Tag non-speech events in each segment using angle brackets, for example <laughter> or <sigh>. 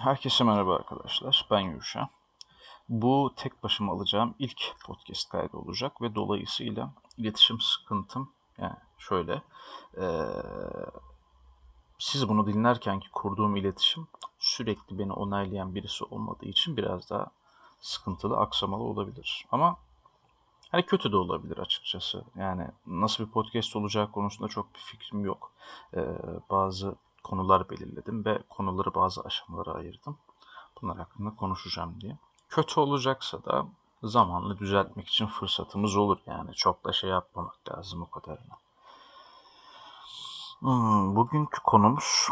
Herkese merhaba arkadaşlar. Ben Yuşa. Bu tek başıma alacağım ilk podcast kaydı olacak ve dolayısıyla iletişim sıkıntım yani şöyle eee, siz bunu dinlerken ki kurduğum iletişim sürekli beni onaylayan birisi olmadığı için biraz daha sıkıntılı, aksamalı olabilir. Ama hani kötü de olabilir açıkçası. Yani nasıl bir podcast olacağı konusunda çok bir fikrim yok. Eee, bazı konular belirledim ve konuları bazı aşamalara ayırdım. Bunlar hakkında konuşacağım diye. Kötü olacaksa da zamanla düzeltmek için fırsatımız olur yani. Çok da şey yapmamak lazım o kadarına. Hmm, bugünkü konumuz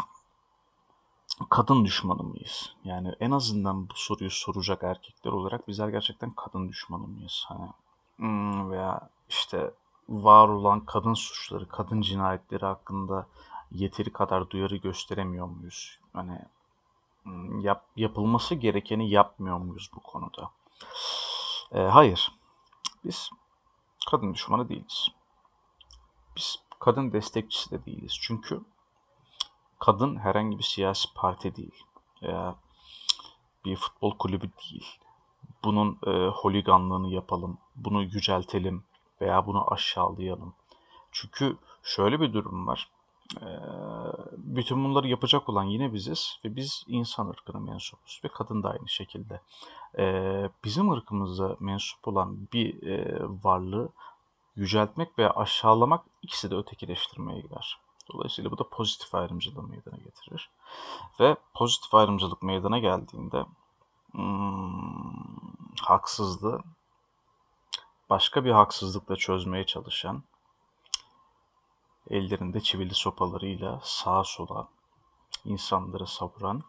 kadın düşmanı mıyız? Yani en azından bu soruyu soracak erkekler olarak bizler gerçekten kadın düşmanı mıyız? Hani hmm, veya işte var olan kadın suçları, kadın cinayetleri hakkında yeteri kadar duyarı gösteremiyor muyuz? Hani hmm, yap, yapılması gerekeni yapmıyor muyuz bu konuda? Ee, hayır. Biz kadın düşmanı değiliz. Biz kadın destekçisi de değiliz. Çünkü kadın herhangi bir siyasi parti değil. Veya bir futbol kulübü değil. Bunun e, holiganlığını yapalım, bunu yüceltelim veya bunu aşağılayalım. Çünkü şöyle bir durum var. Ee, bütün bunları yapacak olan yine biziz ve biz insan ırkına mensubuz ve kadın da aynı şekilde. Ee, bizim ırkımıza mensup olan bir e, varlığı yüceltmek veya aşağılamak ikisi de ötekileştirmeye girer. Dolayısıyla bu da pozitif ayrımcılığı meydana getirir. Ve pozitif ayrımcılık meydana geldiğinde hmm, haksızlığı başka bir haksızlıkla çözmeye çalışan ellerinde çivili sopalarıyla sağa sola insanları savuran,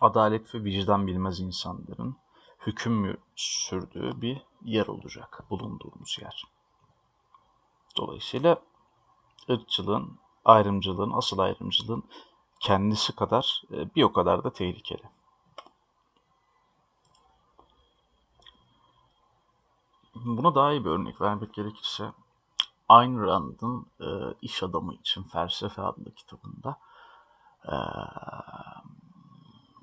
adalet ve vicdan bilmez insanların hüküm sürdüğü bir yer olacak bulunduğumuz yer. Dolayısıyla ırkçılığın, ayrımcılığın, asıl ayrımcılığın kendisi kadar e, bir o kadar da tehlikeli. Buna daha iyi bir örnek vermek gerekirse Ayn Rand'ın e, İş Adamı için Felsefe adlı kitabında e,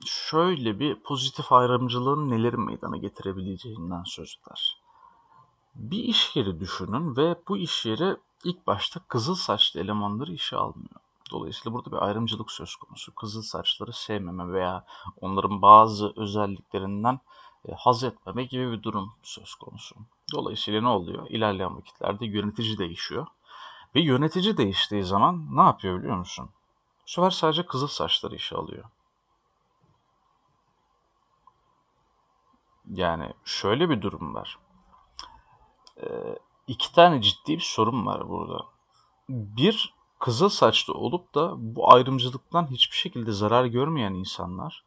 şöyle bir pozitif ayrımcılığın neleri meydana getirebileceğinden söz eder. Bir iş yeri düşünün ve bu iş yeri ilk başta kızıl saçlı elemanları işe almıyor. Dolayısıyla burada bir ayrımcılık söz konusu. Kızıl saçları sevmeme veya onların bazı özelliklerinden haz etmeme gibi bir durum söz konusu. Dolayısıyla ne oluyor? İlerleyen vakitlerde yönetici değişiyor. Ve yönetici değiştiği zaman ne yapıyor biliyor musun? Bu sefer sadece kızıl saçları işe alıyor. Yani şöyle bir durum var. Ee, iki tane ciddi bir sorun var burada. Bir, kızıl saçlı olup da bu ayrımcılıktan hiçbir şekilde zarar görmeyen insanlar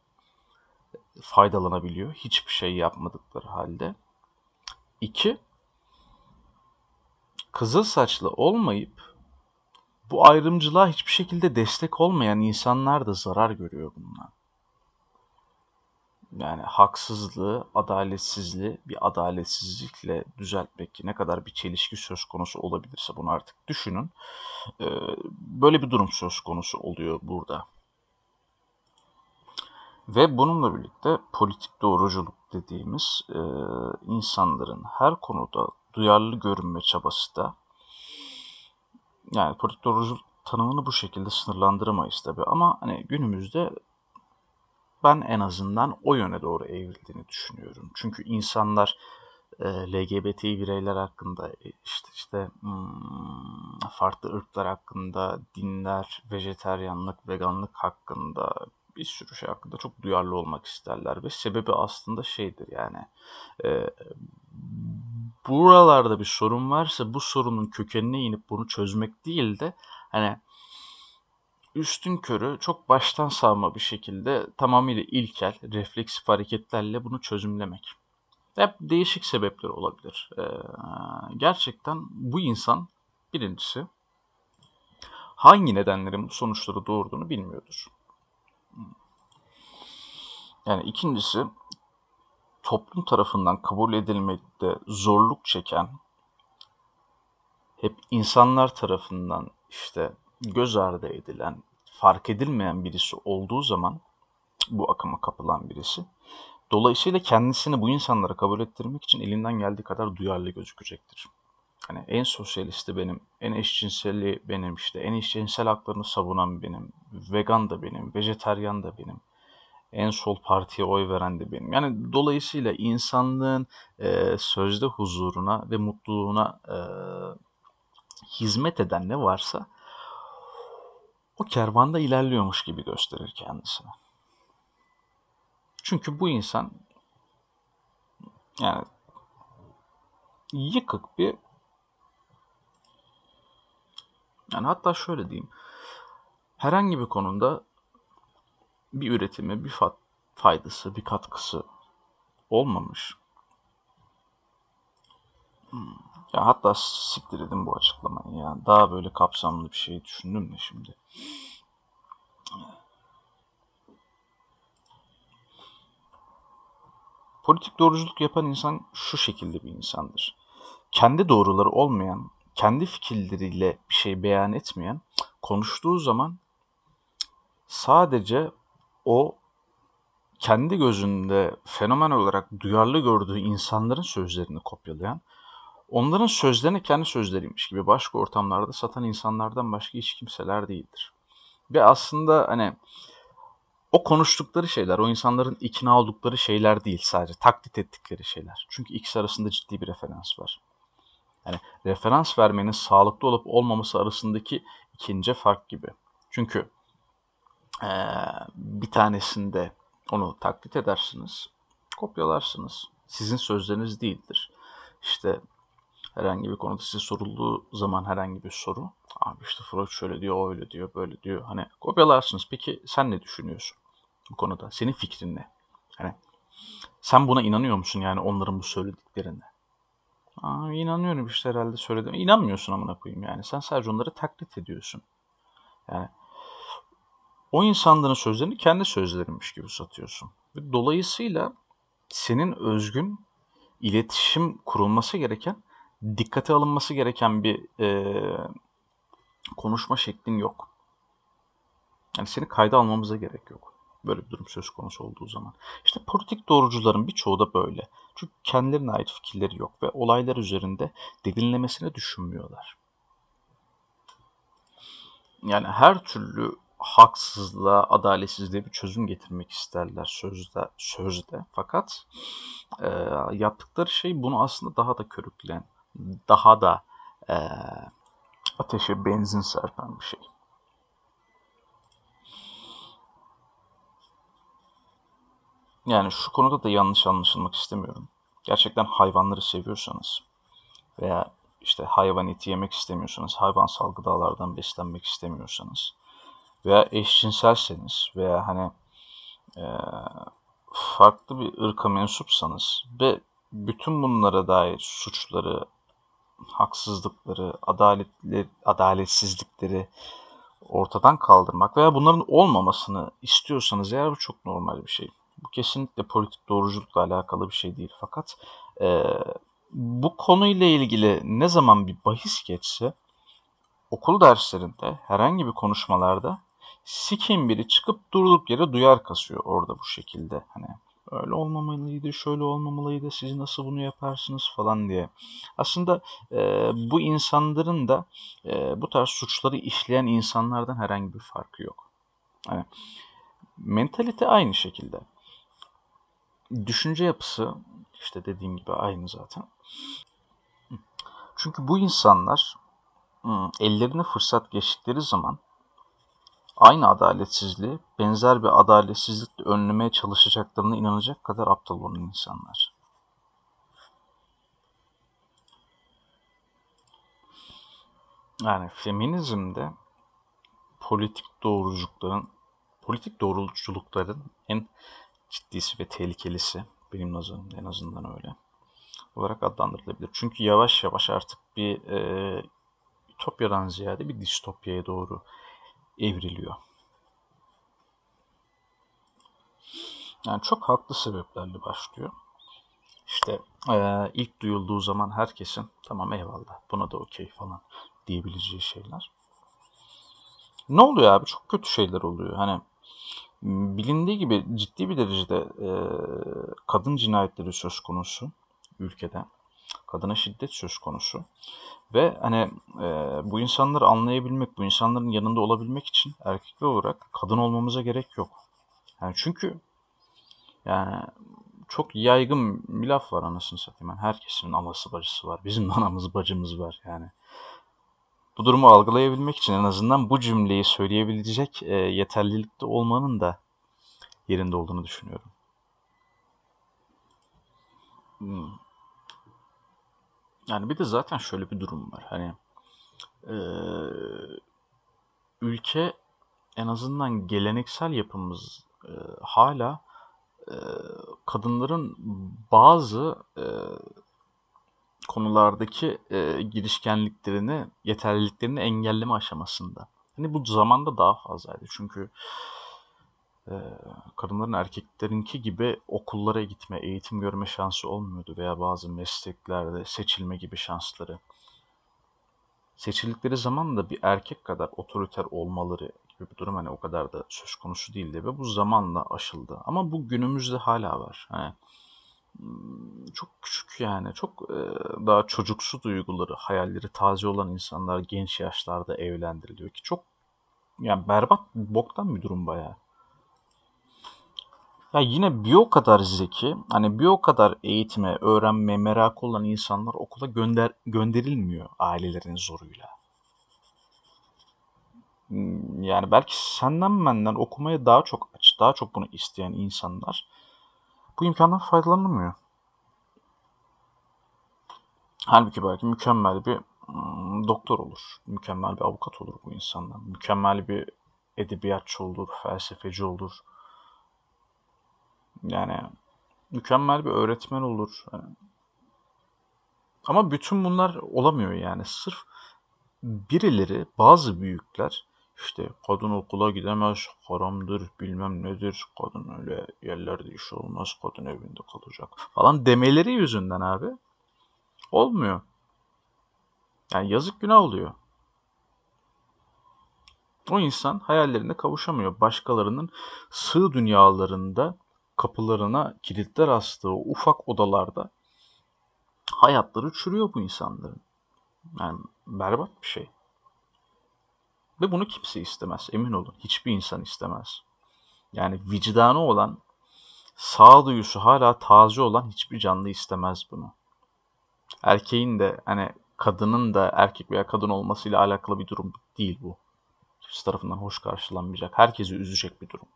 faydalanabiliyor. Hiçbir şey yapmadıkları halde. İki, kızıl saçlı olmayıp bu ayrımcılığa hiçbir şekilde destek olmayan insanlar da zarar görüyor bundan. Yani haksızlığı, adaletsizliği bir adaletsizlikle düzeltmek ne kadar bir çelişki söz konusu olabilirse bunu artık düşünün. Böyle bir durum söz konusu oluyor burada. Ve bununla birlikte politik doğruculuk dediğimiz e, insanların her konuda duyarlı görünme çabası da yani politik doğruculuk tanımını bu şekilde sınırlandıramayız tabi ama hani günümüzde ben en azından o yöne doğru evrildiğini düşünüyorum. Çünkü insanlar e, LGBT bireyler hakkında işte işte hmm, farklı ırklar hakkında, dinler, vejeteryanlık, veganlık hakkında bir sürü şey hakkında çok duyarlı olmak isterler ve sebebi aslında şeydir yani e, buralarda bir sorun varsa bu sorunun kökenine inip bunu çözmek değil de hani üstün körü çok baştan savma bir şekilde tamamıyla ilkel, refleksif hareketlerle bunu çözümlemek. Hep değişik sebepler olabilir. Ee, gerçekten bu insan birincisi hangi nedenlerin bu sonuçları doğurduğunu bilmiyordur. Yani ikincisi toplum tarafından kabul edilmekte zorluk çeken hep insanlar tarafından işte göz ardı edilen, fark edilmeyen birisi olduğu zaman bu akıma kapılan birisi dolayısıyla kendisini bu insanlara kabul ettirmek için elinden geldiği kadar duyarlı gözükecektir. Hani en sosyalisti benim, en eşcinselli benim işte, en eşcinsel haklarını savunan benim, vegan da benim, vejeteryan da benim, en sol partiye oy veren de benim. Yani dolayısıyla insanlığın e, sözde huzuruna ve mutluluğuna e, hizmet eden ne varsa o kervanda ilerliyormuş gibi gösterir kendisini. Çünkü bu insan yani yıkık bir yani hatta şöyle diyeyim. Herhangi bir konuda bir üretimi, bir faydası, bir katkısı olmamış. Hmm. Ya hatta siktir edin bu açıklamayı ya. Daha böyle kapsamlı bir şey düşündüm de şimdi. Politik doğruculuk yapan insan şu şekilde bir insandır. Kendi doğruları olmayan, kendi fikirleriyle bir şey beyan etmeyen, konuştuğu zaman sadece o kendi gözünde fenomen olarak duyarlı gördüğü insanların sözlerini kopyalayan, onların sözlerini kendi sözleriymiş gibi başka ortamlarda satan insanlardan başka hiç kimseler değildir. Ve aslında hani o konuştukları şeyler, o insanların ikna oldukları şeyler değil sadece, taklit ettikleri şeyler. Çünkü ikisi arasında ciddi bir referans var. Yani referans vermenin sağlıklı olup olmaması arasındaki ikinci fark gibi. Çünkü ee, bir tanesinde onu taklit edersiniz, kopyalarsınız. Sizin sözleriniz değildir. İşte herhangi bir konuda size sorulduğu zaman herhangi bir soru. Abi işte Freud şöyle diyor, öyle diyor, böyle diyor. Hani kopyalarsınız. Peki sen ne düşünüyorsun bu konuda? Senin fikrin ne? Hani sen buna inanıyor musun yani onların bu söylediklerine? Aa, inanıyorum işte herhalde söyledim. İnanmıyorsun amına koyayım yani. Sen sadece onları taklit ediyorsun. Yani o insanların sözlerini kendi sözlerinmiş gibi satıyorsun. Dolayısıyla senin özgün iletişim kurulması gereken, dikkate alınması gereken bir e, konuşma şeklin yok. Yani seni kayda almamıza gerek yok. Böyle bir durum söz konusu olduğu zaman. İşte politik doğrucuların birçoğu da böyle. Çünkü kendilerine ait fikirleri yok ve olaylar üzerinde derinlemesine düşünmüyorlar. Yani her türlü haksızlığa, adaletsizliğe bir çözüm getirmek isterler sözde, sözde. Fakat e, yaptıkları şey bunu aslında daha da körükleyen, daha da e, ateşe benzin serpen bir şey. Yani şu konuda da yanlış anlaşılmak istemiyorum. Gerçekten hayvanları seviyorsanız veya işte hayvan eti yemek istemiyorsanız, hayvansal gıdalardan beslenmek istemiyorsanız veya eşcinselseniz veya hani e, farklı bir ırka mensupsanız ve bütün bunlara dair suçları, haksızlıkları, adaletli, adaletsizlikleri ortadan kaldırmak veya bunların olmamasını istiyorsanız eğer bu çok normal bir şey. Bu kesinlikle politik doğruculukla alakalı bir şey değil. Fakat e, bu konuyla ilgili ne zaman bir bahis geçse okul derslerinde herhangi bir konuşmalarda sikin biri çıkıp durduk yere duyar kasıyor orada bu şekilde. Hani öyle olmamalıydı, şöyle olmamalıydı, siz nasıl bunu yaparsınız falan diye. Aslında e, bu insanların da e, bu tarz suçları işleyen insanlardan herhangi bir farkı yok. Hani mentalite aynı şekilde. Düşünce yapısı işte dediğim gibi aynı zaten. Çünkü bu insanlar ellerine fırsat geçtikleri zaman aynı adaletsizliği benzer bir adaletsizlikle önlemeye çalışacaklarına inanacak kadar aptal olan insanlar. Yani feminizmde politik doğruculukların politik doğruculukların en ciddisi ve tehlikelisi benim nazarımda en azından öyle olarak adlandırılabilir. Çünkü yavaş yavaş artık bir e, ütopyadan ziyade bir distopyaya doğru evriliyor. Yani çok haklı sebeplerle başlıyor. İşte e, ilk duyulduğu zaman herkesin tamam eyvallah buna da okey falan diyebileceği şeyler. Ne oluyor abi? Çok kötü şeyler oluyor. Hani bilindiği gibi ciddi bir derecede e, kadın cinayetleri söz konusu ülkede. Kadına şiddet söz konusu. Ve hani e, bu insanları anlayabilmek, bu insanların yanında olabilmek için erkekler olarak kadın olmamıza gerek yok. Yani çünkü yani çok yaygın bir laf var anasını satayım. Yani herkesin anası bacısı var. Bizim de <laughs> anamız bacımız var yani. Bu durumu algılayabilmek için en azından bu cümleyi söyleyebilecek e, yeterlilikte olmanın da yerinde olduğunu düşünüyorum. Hmm. Yani bir de zaten şöyle bir durum var. Hani e, ülke en azından geleneksel yapımız e, hala e, kadınların bazı e, konulardaki e, girişkenliklerini, yeterliliklerini engelleme aşamasında. Hani bu zamanda daha fazlaydı. Çünkü kadınların erkeklerinki gibi okullara gitme, eğitim görme şansı olmuyordu veya bazı mesleklerde seçilme gibi şansları. Seçildikleri zaman da bir erkek kadar otoriter olmaları gibi bir durum hani o kadar da söz konusu değildi ve bu zamanla aşıldı. Ama bu günümüzde hala var. Hani çok küçük yani çok e, daha çocuksu duyguları, hayalleri taze olan insanlar genç yaşlarda evlendiriliyor ki çok yani berbat boktan bir durum bayağı. Ya yine bir o kadar zeki, hani bir o kadar eğitime, öğrenmeye merakı olan insanlar okula gönder gönderilmiyor ailelerin zoruyla. Hmm, yani belki senden benden okumaya daha çok aç, daha çok bunu isteyen insanlar bu imkandan faydalanamıyor. Halbuki belki mükemmel bir hmm, doktor olur, mükemmel bir avukat olur bu insanlar, mükemmel bir edebiyatçı olur, felsefeci olur. Yani mükemmel bir öğretmen olur. Ama bütün bunlar olamıyor yani. Sırf birileri, bazı büyükler işte kadın okula gidemez, haramdır, bilmem nedir, kadın öyle yerlerde iş olmaz, kadın evinde kalacak falan demeleri yüzünden abi olmuyor. Yani yazık günah oluyor. O insan hayallerine kavuşamıyor. Başkalarının sığ dünyalarında kapılarına kilitler astığı ufak odalarda hayatları çürüyor bu insanların. Yani berbat bir şey. Ve bunu kimse istemez. Emin olun. Hiçbir insan istemez. Yani vicdanı olan, sağduyusu hala taze olan hiçbir canlı istemez bunu. Erkeğin de hani kadının da erkek veya kadın olmasıyla alakalı bir durum değil bu. Kimse tarafından hoş karşılanmayacak. Herkesi üzecek bir durum.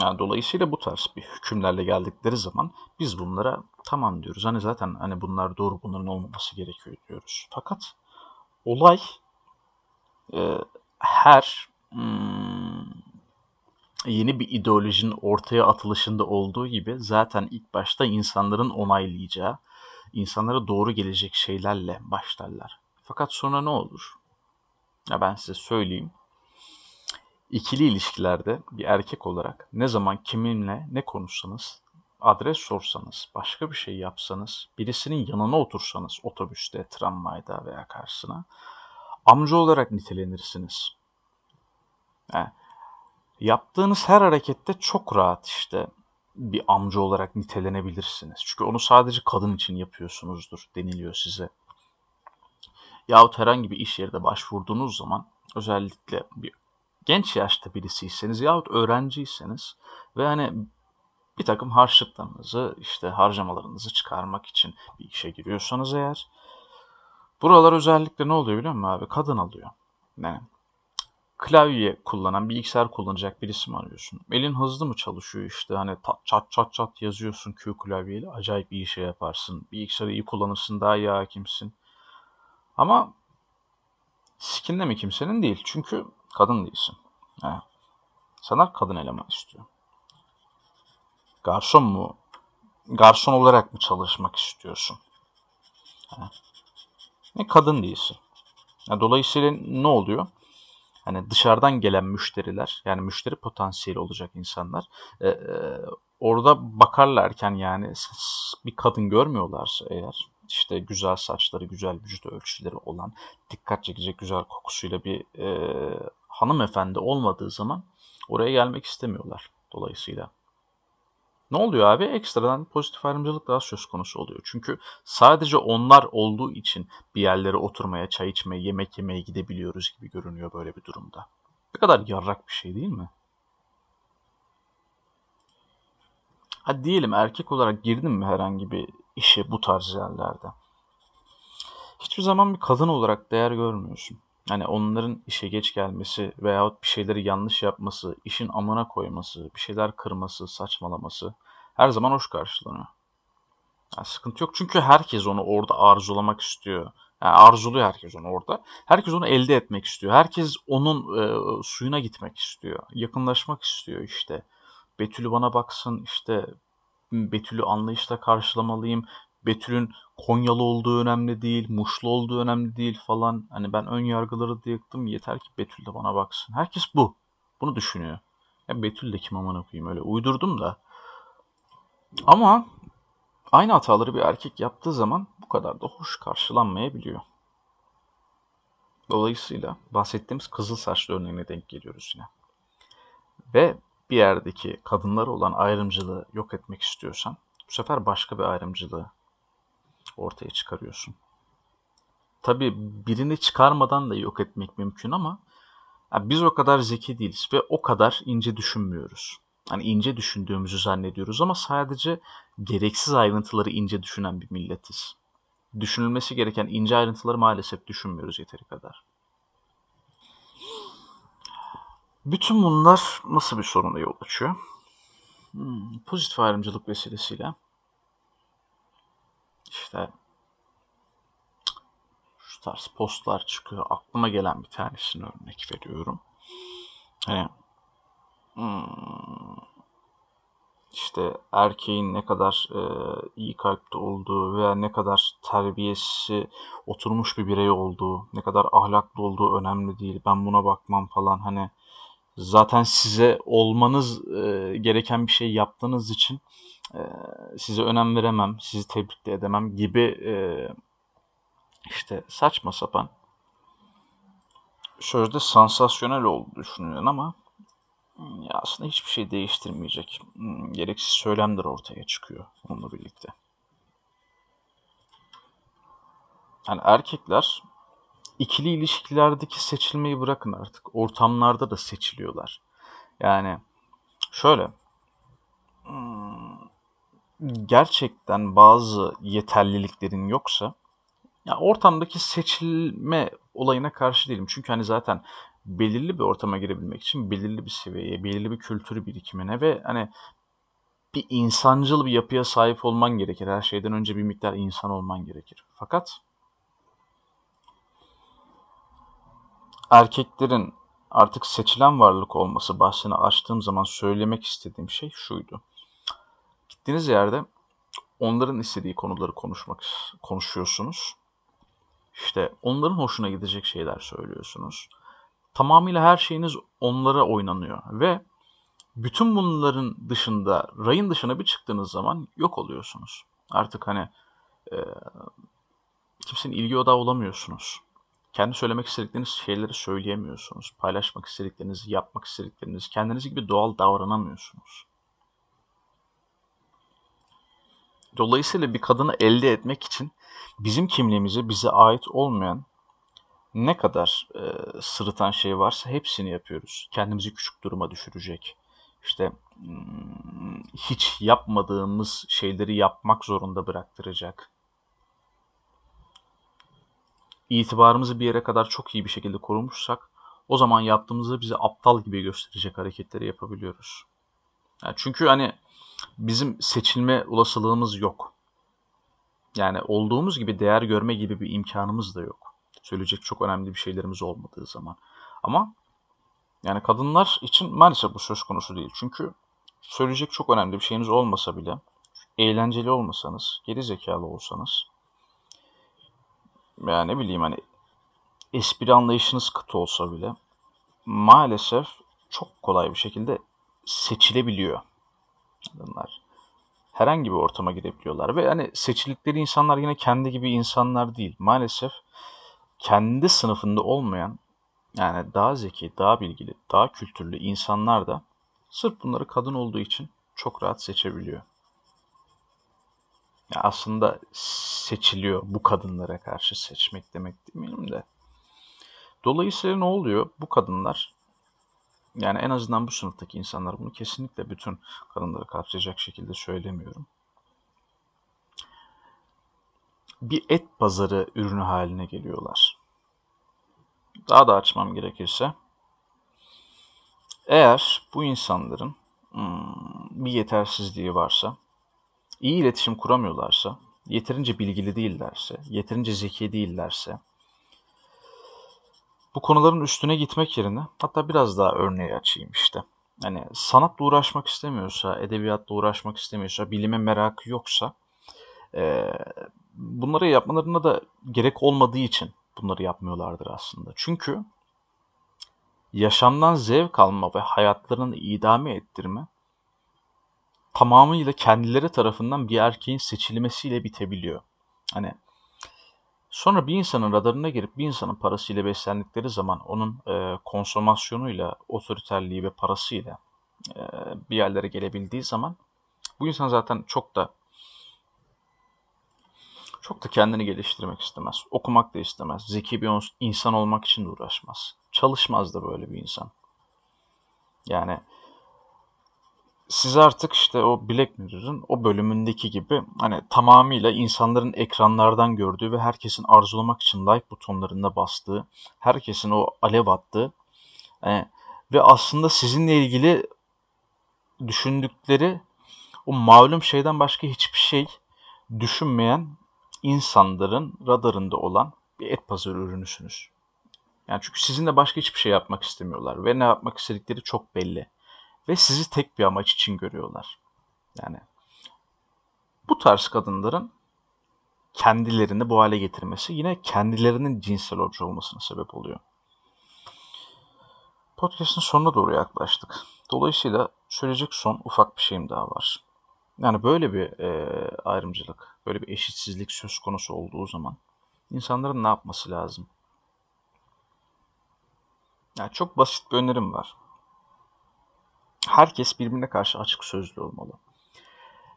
Yani dolayısıyla bu tarz bir hükümlerle geldikleri zaman biz bunlara tamam diyoruz. Hani zaten hani bunlar doğru bunların olmaması gerekiyor diyoruz. Fakat olay e, her hmm, yeni bir ideolojinin ortaya atılışında olduğu gibi zaten ilk başta insanların onaylayacağı, insanlara doğru gelecek şeylerle başlarlar. Fakat sonra ne olur? Ya ben size söyleyeyim. İkili ilişkilerde bir erkek olarak ne zaman kiminle ne konuşsanız, adres sorsanız, başka bir şey yapsanız, birisinin yanına otursanız otobüste, tramvayda veya karşısına amca olarak nitelenirsiniz. Yani yaptığınız her harekette çok rahat işte bir amca olarak nitelenebilirsiniz. Çünkü onu sadece kadın için yapıyorsunuzdur deniliyor size. Yahut herhangi bir iş yerinde başvurduğunuz zaman özellikle bir genç yaşta birisiyseniz yahut öğrenciyseniz ve hani bir takım harçlıklarınızı işte harcamalarınızı çıkarmak için bir işe giriyorsanız eğer buralar özellikle ne oluyor biliyor musun abi? Kadın alıyor. Yani klavye kullanan, bilgisayar kullanacak birisi mi arıyorsun? Elin hızlı mı çalışıyor işte hani çat çat çat yazıyorsun Q klavyeyle acayip iyi şey yaparsın. Bilgisayarı iyi kullanırsın daha iyi hakimsin. Ama sikinde mi kimsenin değil. Çünkü kadın değilsin. He. Sana kadın eleman istiyor. Garson mu? Garson olarak mı çalışmak istiyorsun? He. Ne kadın değilsin. Dolayısıyla ne oluyor? Hani dışarıdan gelen müşteriler, yani müşteri potansiyeli olacak insanlar, e, e, orada bakarlarken yani bir kadın görmüyorlarsa eğer, işte güzel saçları, güzel vücut ölçüleri olan, dikkat çekecek güzel kokusuyla bir e, hanımefendi olmadığı zaman oraya gelmek istemiyorlar dolayısıyla. Ne oluyor abi? Ekstradan pozitif ayrımcılık daha söz konusu oluyor. Çünkü sadece onlar olduğu için bir yerlere oturmaya, çay içmeye, yemek yemeye gidebiliyoruz gibi görünüyor böyle bir durumda. Ne kadar yarrak bir şey değil mi? Hadi diyelim erkek olarak girdin mi herhangi bir işe bu tarz yerlerde? Hiçbir zaman bir kadın olarak değer görmüyorsun. Hani onların işe geç gelmesi veyahut bir şeyleri yanlış yapması, işin amına koyması, bir şeyler kırması, saçmalaması her zaman hoş karşılanıyor. Yani sıkıntı yok çünkü herkes onu orada arzulamak istiyor. Yani arzuluyor herkes onu orada. Herkes onu elde etmek istiyor. Herkes onun e, suyuna gitmek istiyor. Yakınlaşmak istiyor işte. Betül'ü bana baksın işte Betül'ü anlayışla karşılamalıyım. Betül'ün Konyalı olduğu önemli değil, Muşlu olduğu önemli değil falan. Hani ben ön yargıları da yıktım. Yeter ki Betül de bana baksın. Herkes bu. Bunu düşünüyor. Ya Betül de kim aman okuyayım öyle uydurdum da. Ama aynı hataları bir erkek yaptığı zaman bu kadar da hoş karşılanmayabiliyor. Dolayısıyla bahsettiğimiz kızıl saçlı örneğine denk geliyoruz yine. Ve bir yerdeki kadınlara olan ayrımcılığı yok etmek istiyorsan bu sefer başka bir ayrımcılığı ortaya çıkarıyorsun. Tabii birini çıkarmadan da yok etmek mümkün ama biz o kadar zeki değiliz ve o kadar ince düşünmüyoruz. Hani ince düşündüğümüzü zannediyoruz ama sadece gereksiz ayrıntıları ince düşünen bir milletiz. Düşünülmesi gereken ince ayrıntıları maalesef düşünmüyoruz yeteri kadar. Bütün bunlar nasıl bir soruna yol açıyor? Hmm, pozitif ayrımcılık vesilesiyle işte şu tarz postlar çıkıyor. Aklıma gelen bir tanesini örnek veriyorum. Hani hmm, işte erkeğin ne kadar e, iyi kalpte olduğu veya ne kadar terbiyesi oturmuş bir birey olduğu, ne kadar ahlaklı olduğu önemli değil. Ben buna bakmam falan hani zaten size olmanız e, gereken bir şey yaptığınız için e, size önem veremem, sizi tebrik de edemem gibi e, işte saçma sapan sözde sansasyonel olduğu düşünülen ama ya aslında hiçbir şey değiştirmeyecek. Hmm, gereksiz söylemler ortaya çıkıyor onunla birlikte. Yani erkekler ikili ilişkilerdeki seçilmeyi bırakın artık. Ortamlarda da seçiliyorlar. Yani şöyle hmm, gerçekten bazı yeterliliklerin yoksa ya ortamdaki seçilme olayına karşı değilim. Çünkü hani zaten belirli bir ortama girebilmek için belirli bir seviyeye, belirli bir kültürü birikimine ve hani bir insancıl bir yapıya sahip olman gerekir. Her şeyden önce bir miktar insan olman gerekir. Fakat erkeklerin artık seçilen varlık olması bahsini açtığım zaman söylemek istediğim şey şuydu. Gittiğiniz yerde onların istediği konuları konuşmak konuşuyorsunuz. İşte onların hoşuna gidecek şeyler söylüyorsunuz. Tamamıyla her şeyiniz onlara oynanıyor ve bütün bunların dışında, rayın dışına bir çıktığınız zaman yok oluyorsunuz. Artık hani e, kimsenin ilgi odağı olamıyorsunuz. Kendi söylemek istedikleriniz şeyleri söyleyemiyorsunuz. Paylaşmak istediklerinizi, yapmak istediklerinizi, kendiniz gibi doğal davranamıyorsunuz. Dolayısıyla bir kadını elde etmek için bizim kimliğimizi bize ait olmayan ne kadar e, sırıtan şey varsa hepsini yapıyoruz. Kendimizi küçük duruma düşürecek. İşte hmm, hiç yapmadığımız şeyleri yapmak zorunda bıraktıracak. İtibarımızı bir yere kadar çok iyi bir şekilde korumuşsak o zaman yaptığımızda bizi aptal gibi gösterecek hareketleri yapabiliyoruz. Yani çünkü hani bizim seçilme olasılığımız yok. Yani olduğumuz gibi değer görme gibi bir imkanımız da yok. Söyleyecek çok önemli bir şeylerimiz olmadığı zaman. Ama yani kadınlar için maalesef bu söz konusu değil. Çünkü söyleyecek çok önemli bir şeyiniz olmasa bile, eğlenceli olmasanız, geri zekalı olsanız, yani ne bileyim hani espri anlayışınız kıt olsa bile maalesef çok kolay bir şekilde seçilebiliyor kadınlar. herhangi bir ortama girebiliyorlar ve hani seçilikleri insanlar yine kendi gibi insanlar değil. Maalesef kendi sınıfında olmayan yani daha zeki, daha bilgili, daha kültürlü insanlar da sırf bunları kadın olduğu için çok rahat seçebiliyor. Ya aslında seçiliyor bu kadınlara karşı seçmek demek demeyelim de. Dolayısıyla ne oluyor? Bu kadınlar yani en azından bu sınıftaki insanlar bunu kesinlikle bütün kadınları kapsayacak şekilde söylemiyorum. Bir et pazarı ürünü haline geliyorlar. Daha da açmam gerekirse eğer bu insanların hmm, bir yetersizliği varsa, iyi iletişim kuramıyorlarsa, yeterince bilgili değillerse, yeterince zeki değillerse, bu konuların üstüne gitmek yerine hatta biraz daha örneği açayım işte. Hani sanatla uğraşmak istemiyorsa, edebiyatla uğraşmak istemiyorsa, bilime merakı yoksa e, bunları yapmalarına da gerek olmadığı için bunları yapmıyorlardır aslında. Çünkü yaşamdan zevk alma ve hayatlarını idame ettirme tamamıyla kendileri tarafından bir erkeğin seçilmesiyle bitebiliyor. Hani Sonra bir insanın radarına girip bir insanın parasıyla beslendikleri zaman onun e, konsomasyonuyla, otoriterliği ve parasıyla e, bir yerlere gelebildiği zaman bu insan zaten çok da çok da kendini geliştirmek istemez. Okumak da istemez. Zeki bir insan olmak için de uğraşmaz. Çalışmaz da böyle bir insan. Yani siz artık işte o Black Mirror'ın o bölümündeki gibi hani tamamıyla insanların ekranlardan gördüğü ve herkesin arzulamak için like butonlarında bastığı, herkesin o alev attığı hani, ve aslında sizinle ilgili düşündükleri o malum şeyden başka hiçbir şey düşünmeyen insanların radarında olan bir et pazarı ürünüsünüz. Yani çünkü sizinle başka hiçbir şey yapmak istemiyorlar ve ne yapmak istedikleri çok belli ve sizi tek bir amaç için görüyorlar. Yani bu tarz kadınların kendilerini bu hale getirmesi yine kendilerinin cinsel obje olmasına sebep oluyor. Podcast'ın sonuna doğru yaklaştık. Dolayısıyla söyleyecek son ufak bir şeyim daha var. Yani böyle bir e, ayrımcılık, böyle bir eşitsizlik söz konusu olduğu zaman insanların ne yapması lazım? Yani çok basit bir önerim var herkes birbirine karşı açık sözlü olmalı.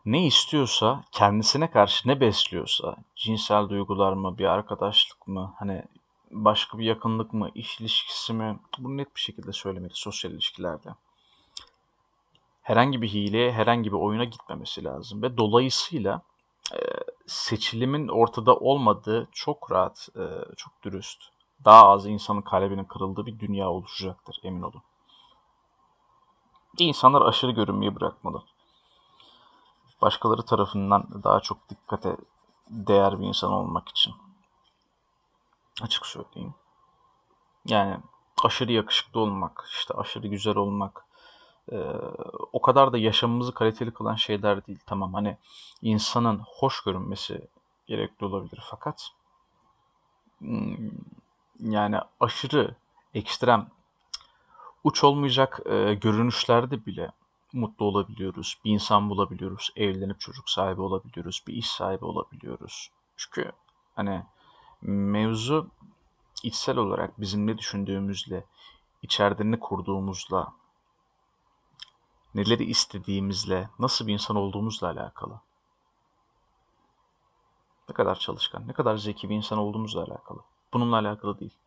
Ne istiyorsa, kendisine karşı ne besliyorsa, cinsel duygular mı, bir arkadaşlık mı, hani başka bir yakınlık mı, iş ilişkisi mi, bunu net bir şekilde söylemeli sosyal ilişkilerde. Herhangi bir hileye, herhangi bir oyuna gitmemesi lazım ve dolayısıyla seçilimin ortada olmadığı çok rahat, çok dürüst, daha az insanın kalbinin kırıldığı bir dünya oluşacaktır emin olun. İnsanlar aşırı görünmeyi bırakmalı. Başkaları tarafından daha çok dikkate değer bir insan olmak için. Açık söyleyeyim. Yani aşırı yakışıklı olmak, işte aşırı güzel olmak, e, o kadar da yaşamımızı kaliteli kılan şeyler değil. Tamam hani insanın hoş görünmesi gerekli olabilir fakat hmm, yani aşırı ekstrem uç olmayacak e, görünüşlerde bile mutlu olabiliyoruz. Bir insan bulabiliyoruz. Evlenip çocuk sahibi olabiliyoruz. Bir iş sahibi olabiliyoruz. Çünkü hani mevzu içsel olarak bizim ne düşündüğümüzle, içeride ne kurduğumuzla, neleri istediğimizle, nasıl bir insan olduğumuzla alakalı. Ne kadar çalışkan, ne kadar zeki bir insan olduğumuzla alakalı. Bununla alakalı değil.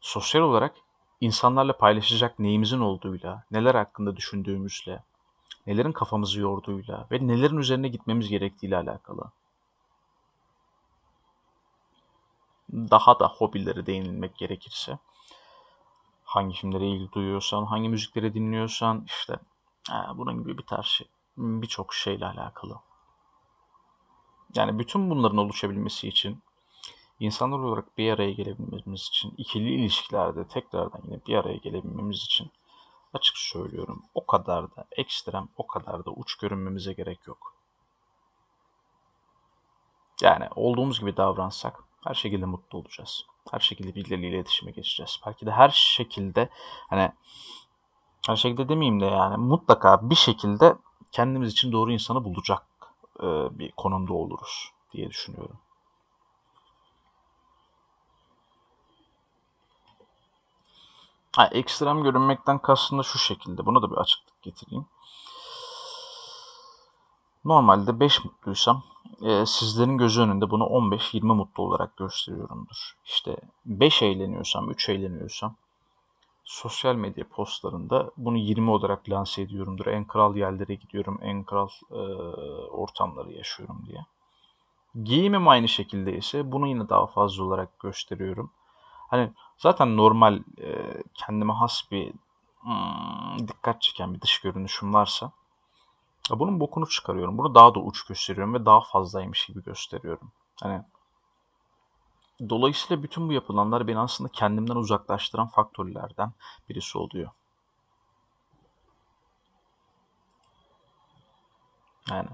Sosyal olarak insanlarla paylaşacak neyimizin olduğuyla, neler hakkında düşündüğümüzle, nelerin kafamızı yorduğuyla ve nelerin üzerine gitmemiz gerektiğiyle alakalı. Daha da hobilere değinilmek gerekirse, hangi filmlere ilgi duyuyorsan, hangi müzikleri dinliyorsan, işte bunun gibi bir tarz şey, birçok şeyle alakalı. Yani bütün bunların oluşabilmesi için İnsanlar olarak bir araya gelebilmemiz için, ikili ilişkilerde tekrardan yine bir araya gelebilmemiz için açık söylüyorum o kadar da ekstrem, o kadar da uç görünmemize gerek yok. Yani olduğumuz gibi davransak her şekilde mutlu olacağız. Her şekilde birileriyle iletişime geçeceğiz. Belki de her şekilde hani her şekilde demeyeyim de yani mutlaka bir şekilde kendimiz için doğru insanı bulacak bir konumda oluruz diye düşünüyorum. Ha, ekstrem görünmekten kastım şu şekilde. Buna da bir açıklık getireyim. Normalde 5 mutluysam e, sizlerin gözü önünde bunu 15-20 mutlu olarak gösteriyorumdur. İşte 5 eğleniyorsam, 3 eğleniyorsam sosyal medya postlarında bunu 20 olarak lanse ediyorumdur. En kral yerlere gidiyorum, en kral e, ortamları yaşıyorum diye. Giyimim aynı şekilde ise bunu yine daha fazla olarak gösteriyorum. Hani zaten normal e, kendime has bir hmm, dikkat çeken bir dış görünüşüm varsa bunun bokunu çıkarıyorum. Bunu daha da uç gösteriyorum ve daha fazlaymış gibi gösteriyorum. Hani dolayısıyla bütün bu yapılanlar beni aslında kendimden uzaklaştıran faktörlerden birisi oluyor. Yani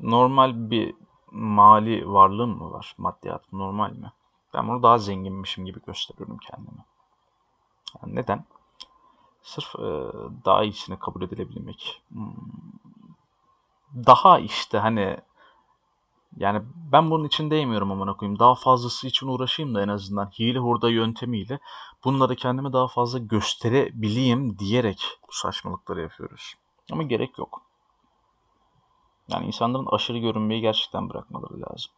normal bir mali varlığım mı var? Maddiyat normal mi? Ben bunu daha zenginmişim gibi gösteriyorum kendime. Yani neden? Sırf e, daha iyisini kabul edilebilmek. Hmm. Daha işte hani yani ben bunun için değmiyorum amına koyayım. Daha fazlası için uğraşayım da en azından hile hurda yöntemiyle bunları kendime daha fazla gösterebileyim diyerek bu saçmalıkları yapıyoruz. Ama gerek yok. Yani insanların aşırı görünmeyi gerçekten bırakmaları lazım.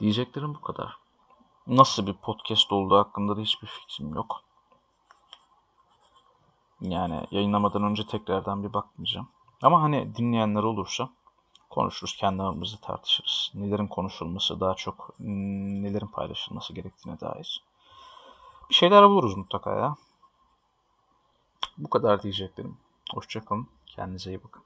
Diyeceklerim bu kadar. Nasıl bir podcast olduğu hakkında da hiçbir fikrim yok. Yani yayınlamadan önce tekrardan bir bakmayacağım. Ama hani dinleyenler olursa konuşuruz, kendi aramızda tartışırız. Nelerin konuşulması daha çok nelerin paylaşılması gerektiğine dair. Bir şeyler buluruz mutlaka ya. Bu kadar diyeceklerim. Hoşçakalın. Kendinize iyi bakın.